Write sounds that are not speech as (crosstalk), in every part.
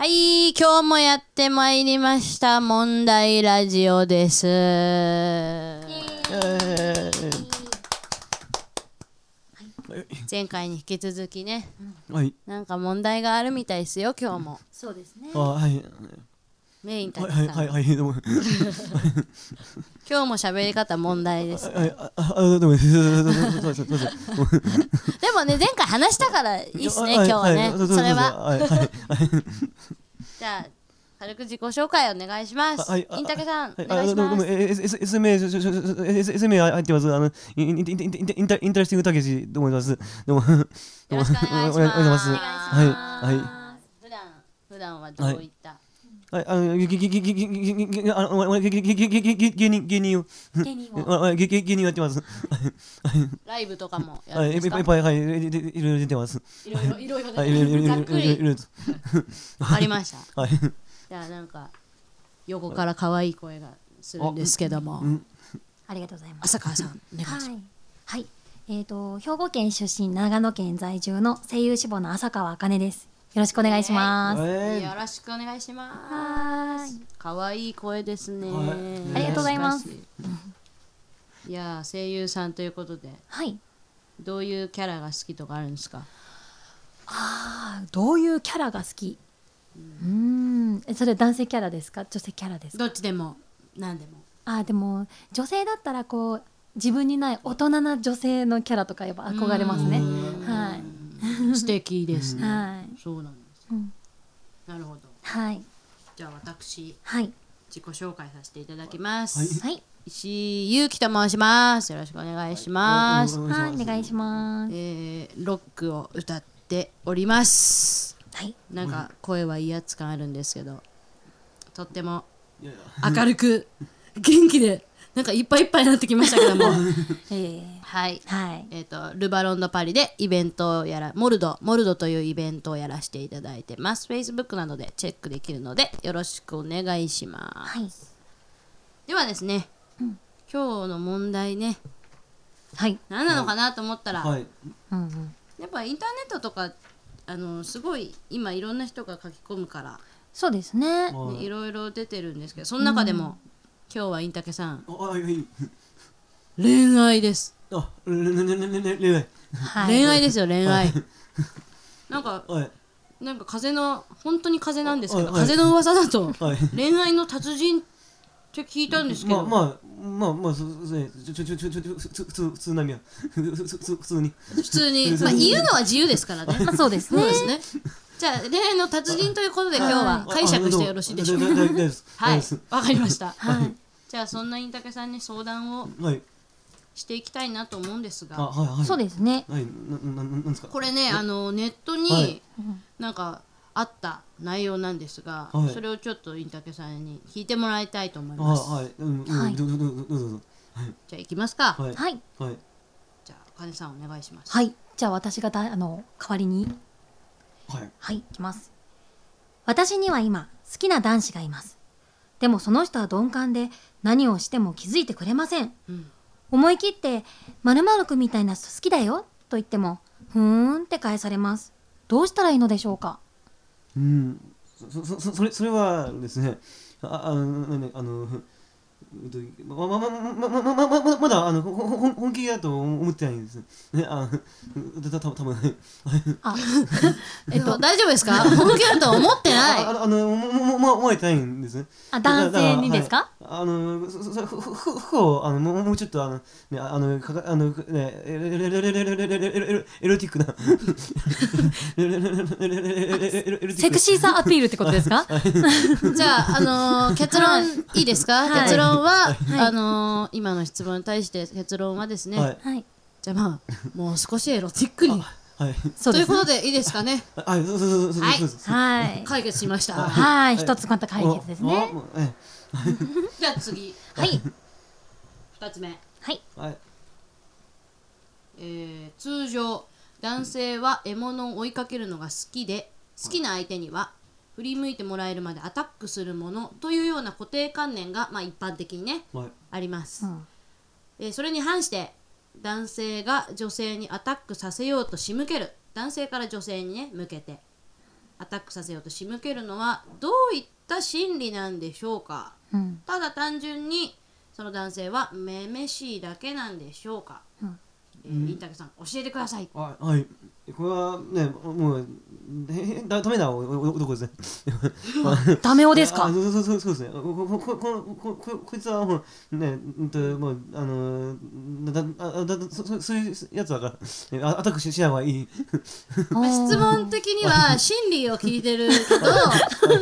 はい、今日もやってまいりました。問題ラジオです。前回に引き続きね、はい。なんか問題があるみたいですよ、今日も。そうですねあ、はい。メインたはい、はい、はい、はい、も。(laughs) 今日も喋り方問題です。はい、あ、あ、(laughs) どうも。でもね、前回話したからいいっすね、今日はね。それは。はい、はい、じゃあ、軽く自己紹介お願いします。はいインタケさん、はい、お願いします。え、S、S、M、S、S、M 入ってます。あの、イン、イン、イン、イン、インタ、インタレスティングたけし、どうもいます。どうも。よろしくお願いします。はい、願はい。普段、普段はどういった、はい、あの、芸人、芸人を。芸人 (laughs) やってます。(laughs) ライブとかもやってます。いっぱい、はい、いろいろ出てます。いろいろ、(laughs) いろいろ出てます。ありました。じゃあ、なんか、横から可愛い声がするんですけども。ありがとうございます。浅川さん、おい。はい。えっと、兵庫県出身、長野県在住の声優志望の浅川茜です。よろしくお願いします、えよろしくお願いします。はーい。可愛い声ですね。はい。ありがとうございます。いやー声優さんということで。はい。どういうキャラが好きとかあるんですか？あーどういうキャラが好き？うーん。えそれ男性キャラですか？女性キャラですか？どっちでも。何でも。あーでも女性だったらこう自分にない大人な女性のキャラとかやっぱ憧れますね。はい素敵ですね。はいそうなんです。うんなるほど。はいじゃあ私はい自己紹介させていただきます。はい石井ゆうきと申します。よろしくお願いします。はいお願いしますえー、ロックを歌っております。はいなんか声は威圧感あるんですけど、とっても明るく元気でなんかいっぱいいっぱいになってきましたけども、(laughs) えー、はい。はい。えっ、とルバロンドパリでイベントをやらモルドモルドというイベントをやらせていただいてます。Facebook などでチェックできるのでよろしくお願いします。はい。ではですね、今日の問題ね。はい。何なのかなと思ったら、はい。うんうん。やっぱインターネットとかあのすごい今いろんな人が書き込むから、そうですね。はい。ねいろいろ出てるんですけどその中でも、今日はインタケさんあ、はい、はい。恋愛です、恋愛。はい恋愛ですよ恋愛なんかはい。なんか風の本当に風なんですけど、風の噂だとはい。恋愛の達人って聞いたんですけど、まあ、まあ、まあ、まあ、そうですね。ちょ、ちょ、ちょ、ちょ、ちょ、普通、普みや。普通に。普通に、まあ、言うのは自由ですからねまあそうですねじゃあ恋愛の達人ということで今日は解釈してよろしいでしょうか？はい。わかりました。はい。じゃあそんなインタケさんに相談をはい。していきたいなと思うんですあ、がはい、はい。そうですね。はい、な、な、なんですか？これねあのネットはにい。なんかあった内容なんですが、はい。それをちょっとインタケさんに聞いてもらいたいと思いあ、ます、はい。うん、うん、はい。どうぞ、どうぞ、どうぞ。じゃあ行きますか、はい。はい。はい。じゃあ金さんお願いします、はい。じゃあ私がだあの代わりにはい。はいいきます私には今好きな男子がいますでもその人は鈍感で何をしても気づいてくれません、うん思い切って「まるくんみたいな人好きだよ」と言っても「ふーん」って返されますどうしたらいいのでしょうかうん。そ、そ、そ、それ、それはですね。あ、あの、ね、あの。うんとまままままままままままだあの本気だと思ってないんですね。あのたた多分あえっと大丈夫ですか？本気だと思ってないああのももも思えてないんですね。あ男性にですか、あの服をあのもうちょっとあのねあのかあのねエロティックなセクシーさアピールってことですか？じゃあの結論いいですか？結論はあの今の質問に対して結論はですね。じゃあまあもう少しエロティックに。はい、ということでいいですかね。はい、はい、解決しました。はい、一つまた解決ですね。(laughs) じゃあ次。はい。2つ目、はい。はい。えー通常男性は獲物を追いかけるのが好きで好きな相手には振り向いてもらえるまでアタックするものというような固定観念が、まあ、一般的にねはい。あります、うん。えーそれに反して男性が女性にアタックさせようと仕向ける。男性から女性にね向けてアタックさせようと仕向けるのはどういった心理なんでしょうか？うん。ただ単純にその男性はめめしいだけなんでしょうか、うん。えー、インタケさん教えてください。あはいこれはねもうへだダメな男ですねダメ男ですかそうそうそうそうですねここここここいつはもうねうんともうあのだだだそそそういうやつだからあアタックししない方がいい質問的には心理を聞いてるけど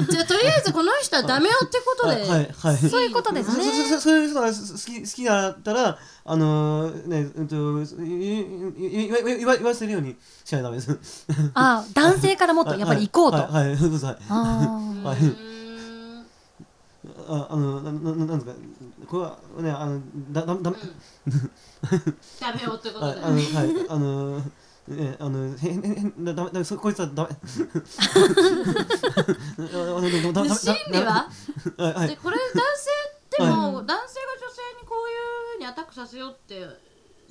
じゃあとりあえずこの人はダメよってことで、はいはいそういうことですそねそそそういう人が好き好きだったらあのねうんといいいい言わ言わ言わせるようにしないとダメです。あ男性からもっとやっぱり行こうと、はいはいはいそうですはいはい。ああのななななんですか？これはねあのだだだダメよってことで、ああのはいあのねあのへへへだだだそこいつはダメ。(laughs) で心理は？はいはい。でこれ男性でも、は男性が女性にこういうふうにアタックさせようって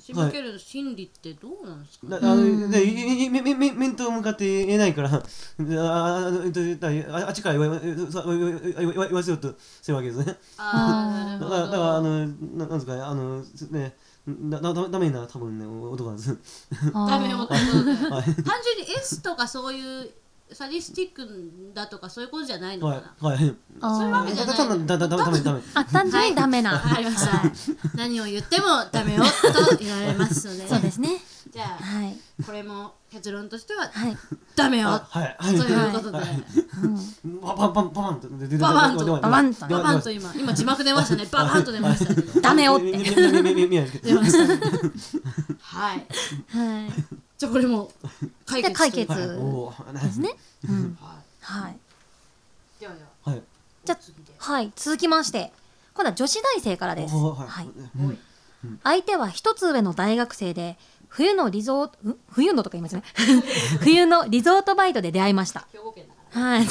仕向ける心理ってどうなんですか、だあのでいいめめめ面と向かって言えないから (laughs) ああえっとだああっちから言わ言わ言わ言わせようとするわけですね。ああなるほど。だからだからあのななんですかね？あのねだだだダメな多分ね男なんです。あダメよってことで単はい純に S とかそういうサディスティックだとかそういうことじゃないのはいかな、はい。あそういうわけじゃないだだだだだダメダメ。あ単純にダメな、わかりました、はい。(laughs) 何を言ってもダメよと言われますので。(laughs) そうですね。じゃあはい。これも結論としてははい、ダメよ。あはい。はい。ということで、うん、パパンパンパンと出てババンと。ババンと。ババンと今。今字幕出ましたね。(laughs) ババンと出ました。けどダメよって。出ましたねはいはいじゃあこれも (laughs) 解決じゃあ解決。ですね、うん、は (laughs) はい。いではでは。はい。じゃはい。続きまして。今度は女子大生からです。ははい。相手は一つ上の大学生で冬のリゾートん冬のとか言いますね。(laughs) 冬のリゾートバイトで出会いました。はい。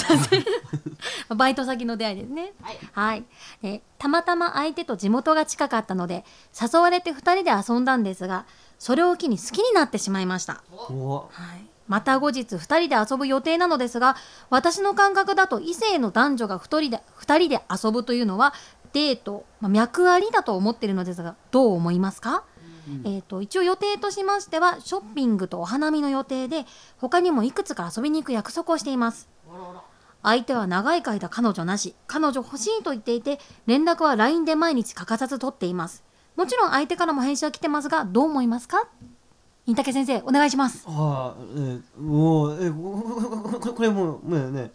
バイト先の出会いですね。らはい。はい、えたまたま相手と地元が近かったので誘われて2人で遊んだんですがそれを機に好きになってしまいました、おはい、また後日2人で遊ぶ予定なのですが私の感覚だと異性の男女が2人で ,2 人で遊ぶというのはデート、まあ、脈ありだと思っているのですがどう思いますか、えー、と一応予定としましてはショッピングとお花見の予定で他にもいくつか遊びに行く約束をしています。相手は長い間彼女なし彼女欲しいと言っていて連絡は LINE で毎日欠かさず取っていますもちろん相手からも返信は来てますがどう思いますか？インタケ先生お願いします。ああ、えー、もう、えー、こここ (laughs) これもう、もうね、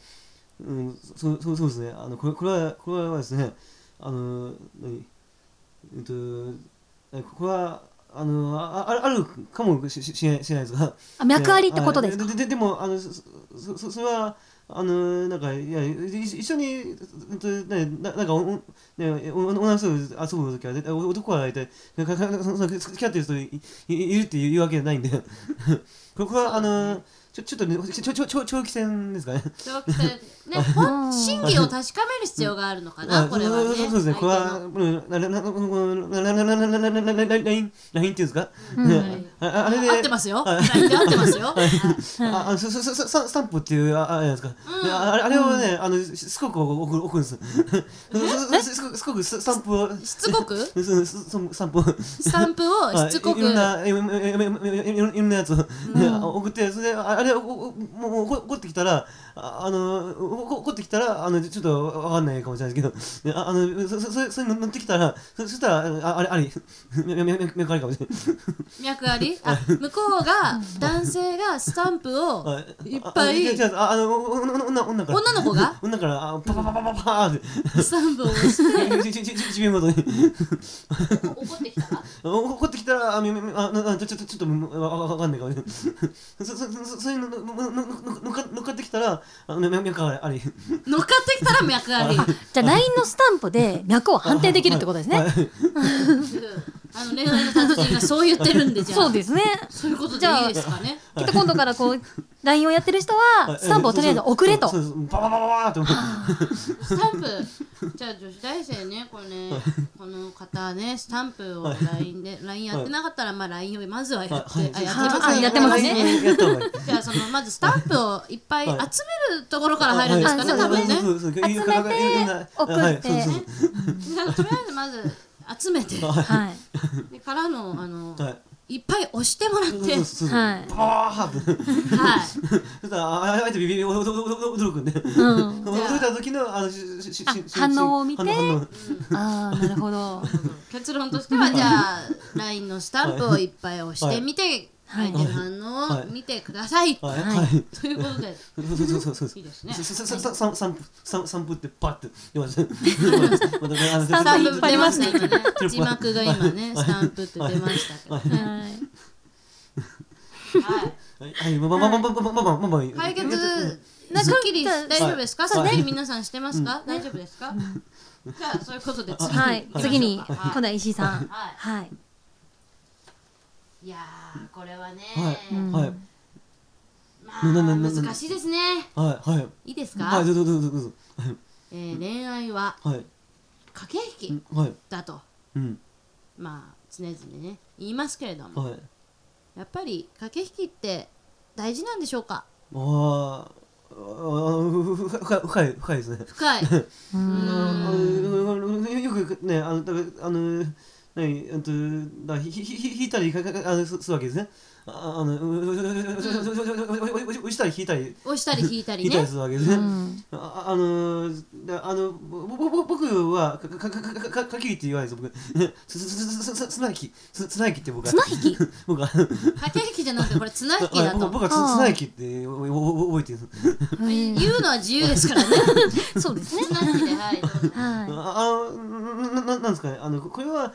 うん、そうそうそうですね。あのこれこれはこれはですね、あの何？えっと、えこれはあのあああるかもしししないですが、あ脈ありってことですか？ででででもあのそそそそれはあのなんかいやい一緒にえっとねななんかねお女の人と遊ぶ時は絶対男は大体かかかその付き合ってる人いいいるっていうわけじゃないんでここはあのちょちょっとねちょちょちょ長期戦ですかね。長期戦ね真偽を確かめる必要があるのかなこれはねそうそうそうですね。これは相手のうんなななこのななななななななななラインラインっていうんですか。うんねああれで合ってますよ LINE で合ってますよああそそそそスタンプっていうああれなんですか。でああれあれをねあのししつこく送る送るんです。しつこくしつこくスタンプをしつこくそうスタンプスタンプをしつこくいろんないろんなやつを送ってそれあれおおもう怒ってきたらあの怒ってきたらあのちょっとわかんないかもしれないですけどああのそそそれ乗ってきたらそしたらああれありめめめめかりかもしれない。脈ありあ向こうが男性がスタンプをはい。いっぱいあじゃああの女女から。女の子が？女からあパパパパパパーって。スタンプを押して。ちちちち秒ごとに。怒ってきた？ら怒ってきたらあみみみあちょちょちょちょっとわかんないかもそそそそういうのののの乗っかってきたらあめめめかあり。乗っかってきたら脈あり。じゃあ LINE のスタンプで脈を判定できるってことですね、あの恋愛の達人がそう言ってるんでじゃあ。そうですね。そういうことでじゃあいいですかね。きっと今度からこう LINE をやってる人はスタンプをとりあえず送れと。そうそうそうバババババーって思うスタンプ。じゃあ女子大生ねこれねこの方ねスタンプを LINE で LINE やってなかったらまあ LINE をまずはやって、はい。あやってあますあやってますね。やった方がいいじゃあそのまずスタンプをいっぱい集めはいるところから入るんですかね、はい。多分ね。そうそうそう集めて送って。はい。そうそうとりあえずまず集めて。はい。でからのあの、はいい、っぱい押してもらって、はいてはい、そしたらあえてビビビ驚驚くんでうん驚いた時のあのししし反応を見てああなるほど結論としてはじゃあ LINE のスタンプをいっぱい押してみて、はい。反応を見てください、はい。ということで。そうそうそうそう。いいですね。さささささ散歩散散歩ってパッ (laughs) て出ました。スタンプ出ました。ね字幕が今ねスタンプって出ましたけど、はい。はい。はい。はい。まままままままままま解決なすっきり大丈夫ですか、はいすっきり皆さんしてますか、大丈夫ですか、じゃあそういうことで次はい次にはい今度は石井さんははいいやーこれはね、はい。うん。はい。まあ難しいですね。はいはい。いいですか、はいどうぞどうぞどうぞ。えー恋愛ははい。駆け引きはい。だと。うん。まあ常々ね言いますけれども。はい。やっぱり駆け引きって大事なんでしょうか？あーあ深い深い深いですね。深い。(laughs) うん。よくねあのだからあの何えっとだひひひ引いたりかかかあすするわけですね。ああの押したり引いたり押したり引いたり引いたりするわけですね。ああのあの僕はかかかかかかかきって言わないです僕つつつつつつな引きつつな引きって僕は綱引き僕は駆け引きじゃなくてこれ綱引きだと僕はつつな引きっておお覚えてる。言うのは自由ですからねそうですね綱引きではいはああのなななんですかねあのこれは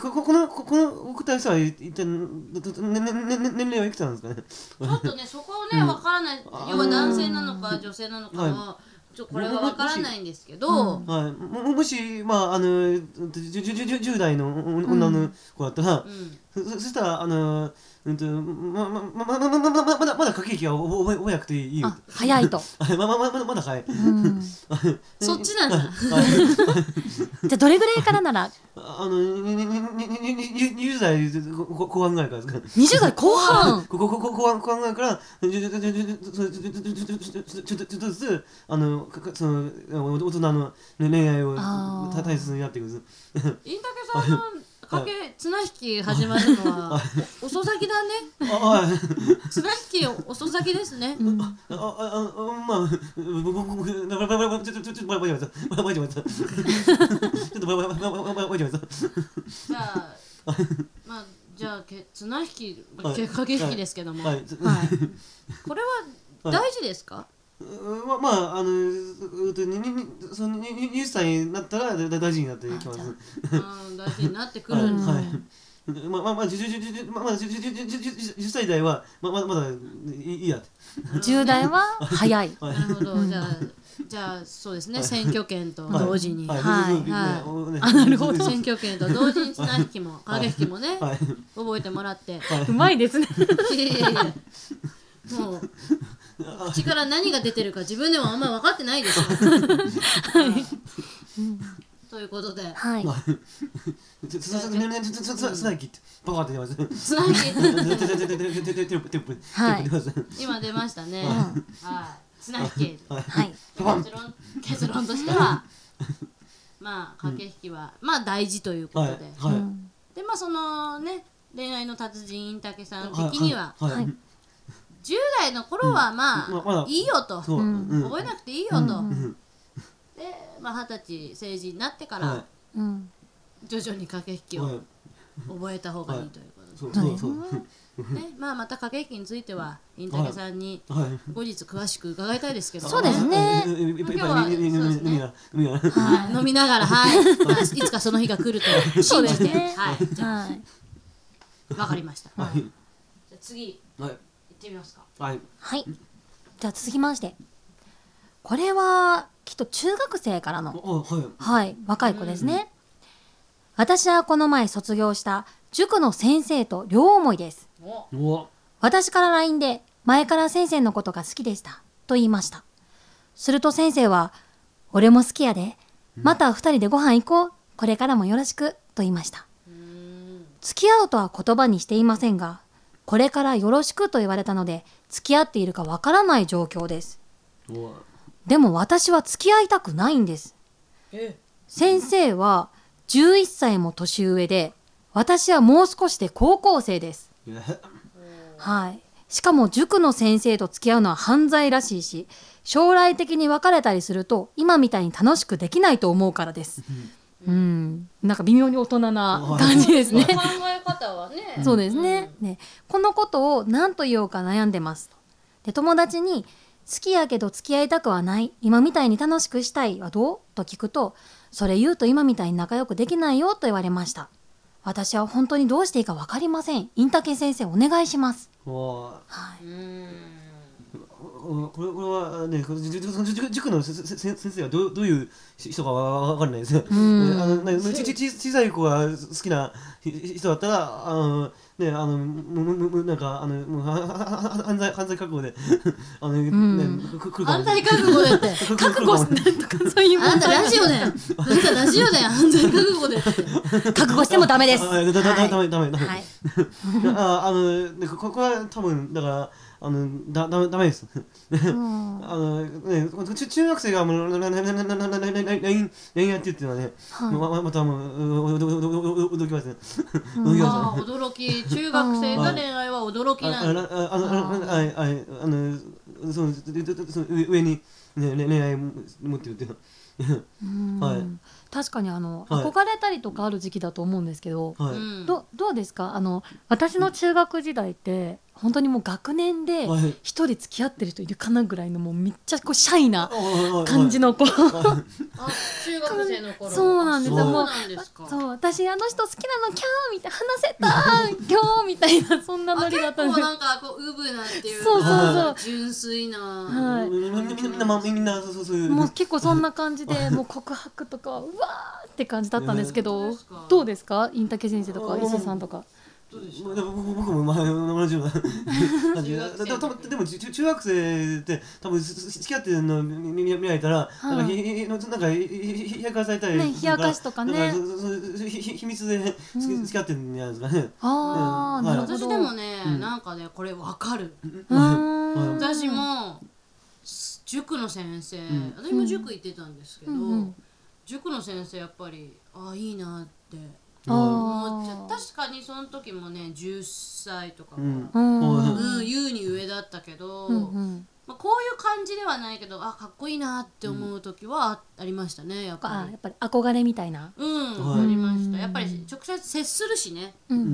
ここのこの送った人は一体ねねねねね年齢はいくつなんですかね？ちょっとねそこをねわからない。要は男性なのか女性なのかはちょっとこれはわからないんですけど。はい、ももしまああのじゅじゅじゅ10代の女の子だったら、うん。そそしたらあのうんとままままままままだまだ駆け引きは覚え覚えなくていいよ。早いと。はい。ままままだまだはい。うん。(laughs) そっちなんだ。(laughs) じゃあどれぐらいからならあの、20代後半ぐらいからですか ?20 代後半後半ぐらい (laughs) から、ちょっとずつ、あの、その、大人の恋愛を大切にやっていくんです。インタケさんのかけ綱引き始まるのはお (laughs) 遅咲きだね。綱引き遅咲きですねあああまあ僕僕僕ばばばばちょちょちょちょばばばばばばばばちょっとばばばばばばばばじゃあまあじゃあけ綱引きはいけ引きですけども、はい。はいこれは大事ですか、ままああのうとににそのにに20歳になったらだ大事になってきます。うん、大事になってくはいるんだ、はい。まあまあまあじゅじゅじゅじゅまあまだじゅじゅじゅじゅじゅじゅ10歳代はままだまだいいいいや。って。10代は (laughs) 早い。はい。なるほど。じゃあじゃあそうですね。選挙権と同時に、はい。はい。あなるほど。選挙権と同時に綱引きも駆け引きもね、はい。覚えてもらって、うまいですね。もう (laughs) 口から何が出てるか自分でもあんまり分かってないですよ。はいということではいつなぎってバカって出ます。綱引きテープテープはい。今出ましたね。はい綱引きはい結論結論としてはまあ駆け引きはまあ大事ということで、でまあそのね恋愛の達人インタケさん的にははいはい10代の頃はまままだ。あいいよと。覚えなくていいよと。ん。でまあ二十歳成人になってからはうん。徐々に駆け引きいはい。を覚えた方がいいということで、ね。まあまた駆け引きについてはインタケさんにはい。後日詳しく伺いたいですけど。そうですね。いっぱいいっぱい飲み飲みが飲みがはい飲みながらはい、まあ、いつかその日が来るとそう信じて、ですねはいじゃはいあわかりました、はいじゃあ次行はいってみますか。はい。はい。じゃあ続きまして。これはきっと中学生からのおはい。はい若い子ですね。私はこの前卒業した塾の先生と両思いです。私から LINE で前から先生のことが好きでした。と言いました。すると先生は俺も好きやで。また二人でご飯行こう。これからもよろしく。と言いました。付き合うとは言葉にしていませんがこれからよろしくと言われたので付き合っているかわからない状況です。おでも私は付き合いたくないんです。先生は11歳も年上で私はもう少しで高校生です。はい。しかも塾の先生と付き合うのは犯罪らしいし将来的に別れたりすると今みたいに楽しくできないと思うからですうん。なんか微妙に大人な感じですね。(laughs) 考え方はね。そうですね,、ね。このことを何と言おうか悩んでますと。で友達に「好きやけど付き合いたくはない。今みたいに楽しくしたいはどう?」と聞くと「それ言うと今みたいに仲良くできないよ」と言われました。私は本当にどうしていいか分かりません。インタケ先生お願いします。おはい。うんこれこれはねこれじじ塾塾のせせせ先生はどうどういう人かわかんないですね。ん。あのねちちち小さい子が好きな人だったらあのねあのむむむなんかあのもうははは犯罪犯罪覚悟で (laughs) あのねく来るかも反対覚悟でって (laughs) 覚悟しないとかそういうあんたラジオだよあんたラジオだよ犯罪覚悟でって覚悟してもダメです。ダメダメダメ。はい。(laughs) ああのここは多分だからあのだダメダメです。うん (laughs) あのね、中中学生がもう LINE やってるっていうのはね、はいまた驚きますね。驚き驚き中学生が恋愛は驚きすね。ああなんだああのあのあのそのその上上にね恋愛持ってるっていはい確かにあの、はい。憧れたりとかある時期だと思うんですけど、の。はい。うん。どどうですか？あの私の中学時代って本当にもう学年ではい。一人付き合ってる人いるかなぐらいのもうめっちゃこうシャイなあ感じ。の子、あ中学生の頃。(laughs) そうなんですよ。そう。もうなんですか。そう私あの人好きなのキャーみたいな話せた。今日みたいなそんなノリだったんで。す結構なんかこうウブなっていうそうそうそう。純粋な、はい。みん。なみんなみんなまあみんなそうそうそう。もう結構そんな感じでもう告白とかうわーって感じだったんですけど、えーそうですかどうですか？インタケ先生とかうん。伊勢さんとか。どうでしょうでも僕僕もまあ同じような感じで中学生でも多分でも中中学生って多分付き合ってるの見見見られたら、なんかひひなんかひひひやかされたりね冷やかしとかね。だらそそそひひ秘密で付き付き合ってるんじゃないですかね。ああ、うん。なるほど。私でもね、うん。なんかねこれわかる。うーん。私も塾の先生、ん。私も塾行ってたんですけど、うんうん塾の先生やっぱりあいいなって。あ思っちゃーう。確かにその時もね10歳とかは、うん。うん。うんうん、優に上だったけど、うんうん。まあ、こういう感じではないけどあかっこいいなって思う時はあありましたねやっあぱり。やっぱり憧れみたいな。うん、はい。ありました。やっぱり直接接するしね、うんうん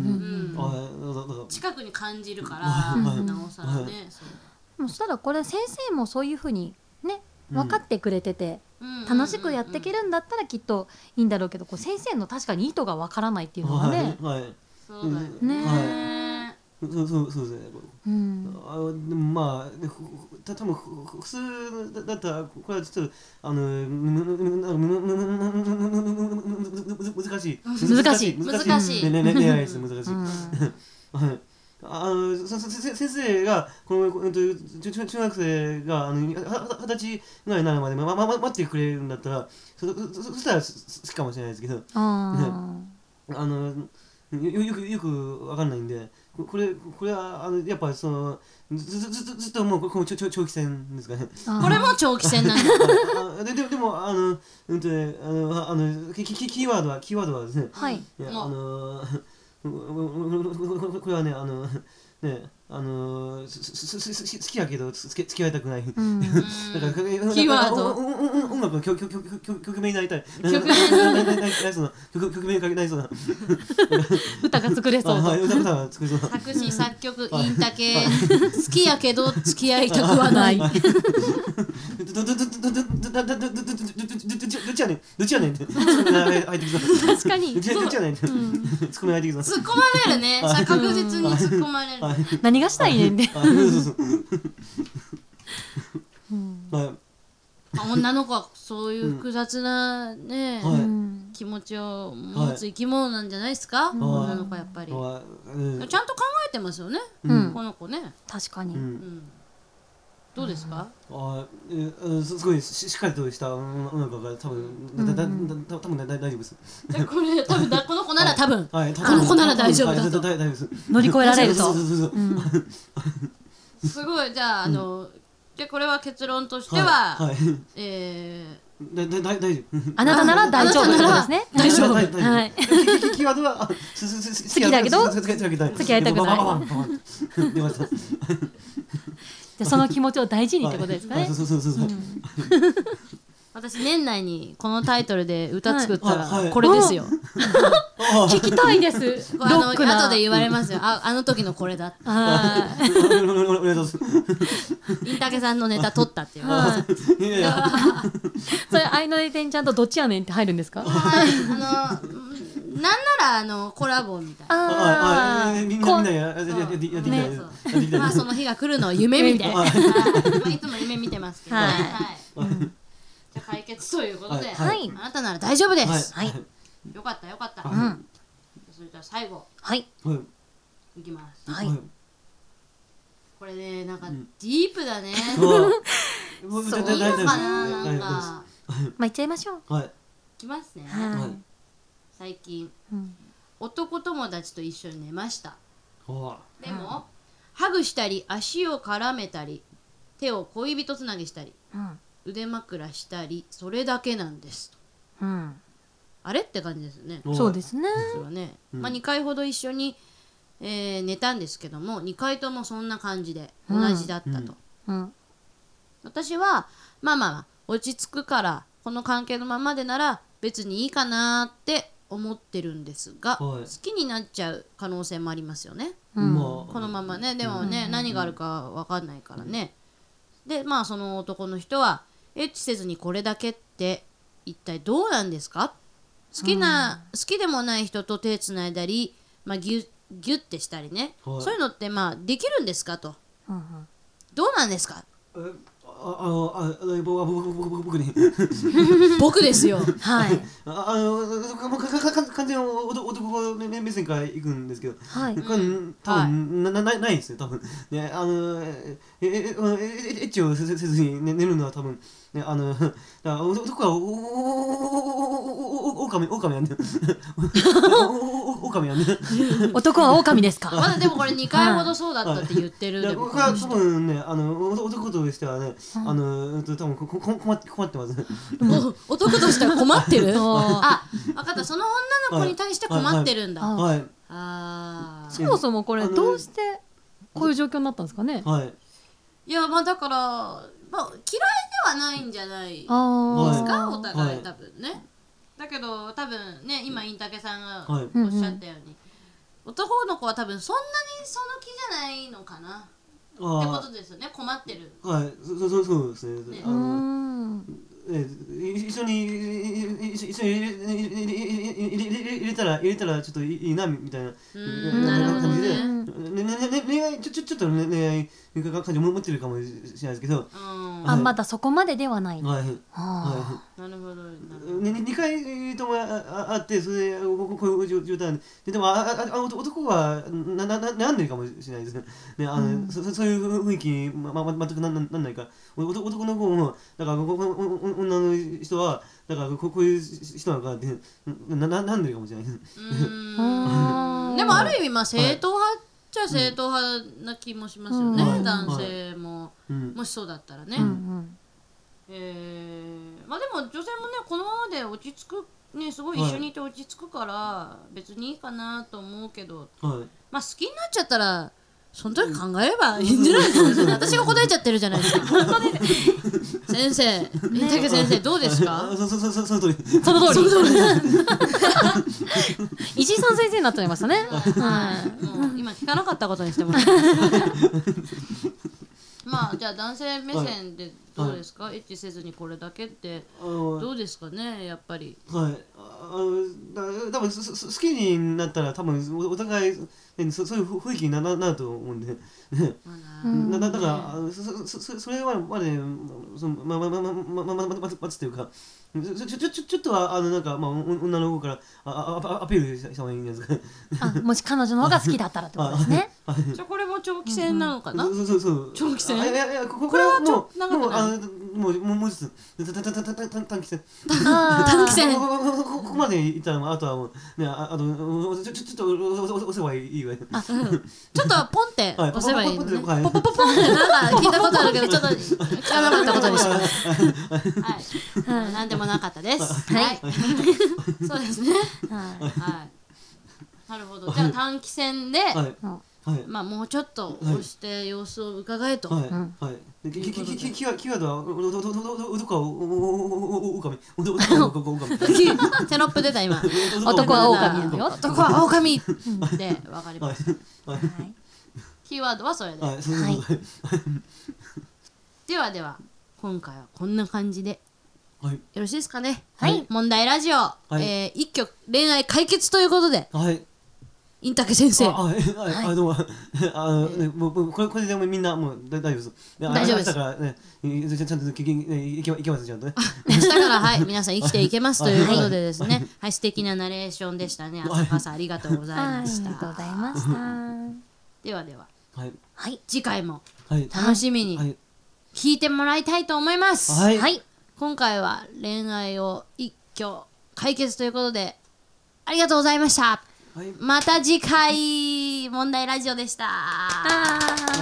うん。近くに感じるから、はい。なおさらね、そう。でもそしたらこれ先生もそういうふうにね分かってくれてて、うん楽しくやっていけるんだったらきっといいんだろうけどこう先生の確かに意図が分からないっていうのがね。はいはい。そうだよねねそうそうそうですね。うんあでもまあた多分ふ普通だだったらこれはちょっとあのむむむむむむむむむ難しい難しい難しい難しい。うんはい。あのそそせ先生がこのえっと中中中学生があのはは二十歳ぐらいになるまでまま待ってくれるんだったらそそそしたら好きかもしれないですけどああのよよくよくわかんないんでこれこれはあのやっぱそのずずずずずっともうこの長長長期戦ですかね。これも長期戦なんだででもでもあのうんとねあのあのキキキキーワードはキーワードはですね。はい。あのこれはねあのねあのーすすすす好きやけどつき付き合いたくない。うんなんかキーワード音楽の曲曲曲曲名になりたい。曲名なななななその曲曲名になりそうな。歌が作れそうはい歌が作りそう。作詞作曲インタケ好きやけど付き合いたくはないどどどどどどどどどどどどどどっちやねんどっちやねんって入ってきそう確かにどっちやねんってツッコミが入ってきそう突っ込まれるねさ確実に突っ込まれるはい何がしたいねんで。はいそうそうそう。うん。はい。まあ女の子はそういう複雑なね、はい。うん気持ちを持つ生き物なんじゃないですか、女の子はやっぱり、はい。うん。ちゃんと考えってますよね、うん。この子ね、確かに、うん。うん、どうですか、あえーすすごいししっかりとした音楽が多分だだだだ多分だだ大丈夫です。でこれ (laughs) 多分だこの子なら多分、はい、この子なら大丈夫だと。はい大丈夫です。乗り越えられると。すごい。じゃああの、じゃあこれは結論としては、はいはい。えだだだ大丈夫。あなたなら大丈夫ですね。大丈夫大丈夫。はい。キーワードは (laughs) 好きだけど？好きだけど付き合いたくない出ました。じゃあその気持ちを大事にってことですかね？はい。そうそうそうそう。ー (laughs) 私年内にこのタイトルで歌作ったらこれですよ、あ聞きたいです。あのックな。後で言われますよ。ああの時のこれだ。はおおおお願いします。インタケさんのネタ取ったっていう。それ愛のでんちゃんとどっちやねんって入るんですかあのうんなんならあのコラボみたいな。あああみんなみんなやややややってきたいねやってきたいまあその日が来るのを夢見て、いまあいつも夢見てますけど、はい。じゃあ解決ということで、はい。はい。あなたなら大丈夫です、はい。よかったよかった、はいうん。それじゃあ最後。はい。はい。いきます。はい。これねなんかん。ディープだね、(laughs) そう。いいのかななんか。まあ言っちゃいましょう。はい。いきますね、はい。はい最近。うん。男友達と一緒に寝ました。はでも、ハグしたり足を絡めたり手を恋人つなぎしたりうん。腕枕したりそれだけなんですうん。あれって感じですよね。いそうですね。ね、うん。まあ、2回ほど一緒に、えー寝たんですけども2回ともそんな感じで同じだったと、うん。うん。私はまあまあまあ落ち着くからこの関係のままでなら別にいいかなって思ってるんですが、はい。好きになっちゃう可能性もありますよね。うん。まあこのままね。でもね、何があるか分かんないからね、でまあその男の人はエッチせずにこれだけって一体どうなんですか？好きな、好きでもない人と手つないだり、まあ、ギュッギュッてしたりね、はい。そういうのってまあできるんですかと。うん。どうなんですか？えあのああ僕僕僕僕僕に僕ですよはいああのかかかか完全に男男目目線から行くんですけどはいこれ多分ななないないですよ多分ねあのええええエッチをせせずに寝寝るのは多分ねあのだ男はおおおおおお狼狼なんでおお狼なんで男は狼ですかまだでもこれ2回ほどそうだったって言ってるでも僕は多分ねあの男としてはねあの多分ここ困って困ってます。お (laughs) 男としては困ってる？(laughs) あ分かった。その女の子に対して困ってるんだ、はい。はい。はいあそもそもこれどうしてこういう状況になったんですかね？はい。ーいやまあだから、まあ、嫌いではないんじゃないですか？お互いはい。多分ね、だけど多分ね今インタケさんがはい。おっしゃったように、男の子は多分そんなにその気じゃないのかなってこあとですよね。困ってる。あはい。そそそうですね。ね。うあのんえい一緒にい一緒に入れ入れ入れ入れたら入れたらちょっといいなみたいな感じでねねねね恋愛ちょちょちょっとね恋愛感じ持ってるかもしれないですけどうんあまだそこまでではないはいあなるほどなるほどね二回ともああってそれでこうこういう状態ででもああ男はななな悩んでるかもしれないですねねあのそそそういう雰囲気にまま全くなんなんなんないから男男の方もだからここ女の人はだからここういう人なのかなってなな悩んでるかもしれないですでもある意味まあ正統派ちゃ正統派な気もしますよね、うん。男性も、うんもしそうだったらね、ーうんうん。えーまあでも女性もねこのままで落ち着くねすごい一緒にいて落ち着くから別にいいかなと思うけど。はい。まあ好きになっちゃったらその時考えればいいんじゃないですか私が答えちゃってるじゃないですか。先生三竹先生どうですか？あそうそうそうそうその通り。その通り。石井さん先生になっちゃいましたね。はい、もう今聞かなかったことにしてもらいまあじゃあ男性目線でどうですか、エッチせずにこれだけって。どうですかね？やっぱり。はい、ああだ多分すす好きになったら多分おお互い、ね、そそういう雰囲気になななると思うんで、だだからそそそそれはまでそのまままままままま待つ待つというかちょちょちょちょっとはあのなんかまあお女の方からああアアピールした方がいいんですかもし彼女の方が好きだったらってことですね。じゃあこれも長期戦なのかな、そうそうそう。長期戦あいやいやこここれはもう長くないもうもうもうもうちょっとたたたたたた短期戦。短期戦ここまでいったらあとはもうねああとちょちょっとおおおせばいいわよ。あ、うんちょっとポンってはい押せばいいのね。ポンポンポンポポンってなんか聞いたことあるけどちょっと聞かなかったことにします。はい。なんでもなかったです。はい。そうですね。はいはい。なるほど。じゃあ短期戦で、はいはい。まあもうちょっと押して様子を伺えと。はいはい。できききききキーワードはうどどどどどどかおおおおかみおどどかおおかみ。テロップ出た今。男は狼なのよ男は狼でわかりはいます。はいキーワードはそれで。はいではでは今回はこんな感じではいよろしいですかね。はい問題ラジオ、いえー一挙恋愛解決ということではい。インタケ先生。あはいはいあどうもあねもうこれこれでもみんなもう大丈夫です。大丈夫です明日からねちゃんときねいけいけますちゃんとね。明日からはい皆さん生きていけますということでですね、はい、素敵なナレーションでしたね。朝川さんありがとうございました。ありがとうございました。ではでははいはい次回もはい楽しみにはい聞いてもらいたいと思います。はいはい今回は恋愛を一挙解決ということでありがとうございました。また次回問題ラジオでした。